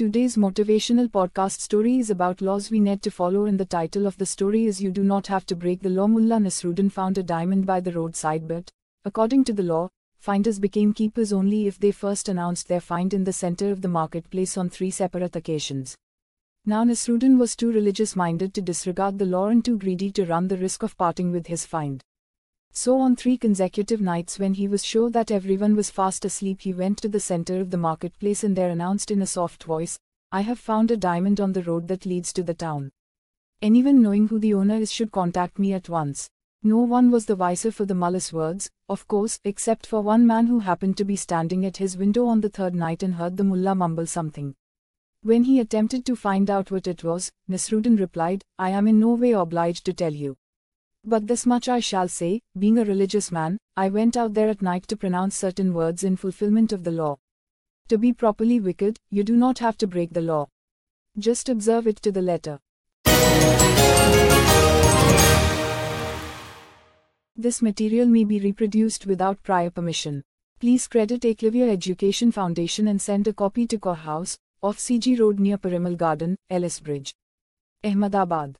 Today's motivational podcast story is about laws we need to follow, and the title of the story is You Do Not Have to Break the Law. Mullah Nasruddin found a diamond by the roadside, but, according to the law, finders became keepers only if they first announced their find in the center of the marketplace on three separate occasions. Now Nasruddin was too religious minded to disregard the law and too greedy to run the risk of parting with his find. So on three consecutive nights when he was sure that everyone was fast asleep he went to the center of the marketplace and there announced in a soft voice, I have found a diamond on the road that leads to the town. Anyone knowing who the owner is should contact me at once. No one was the wiser for the mullah's words, of course, except for one man who happened to be standing at his window on the third night and heard the mullah mumble something. When he attempted to find out what it was, Nasruddin replied, I am in no way obliged to tell you. But this much I shall say, being a religious man, I went out there at night to pronounce certain words in fulfillment of the law. To be properly wicked, you do not have to break the law. Just observe it to the letter. This material may be reproduced without prior permission. Please credit Eklavya Education Foundation and send a copy to Kaur House, off CG Road near Parimal Garden, Ellis Bridge. Ahmedabad.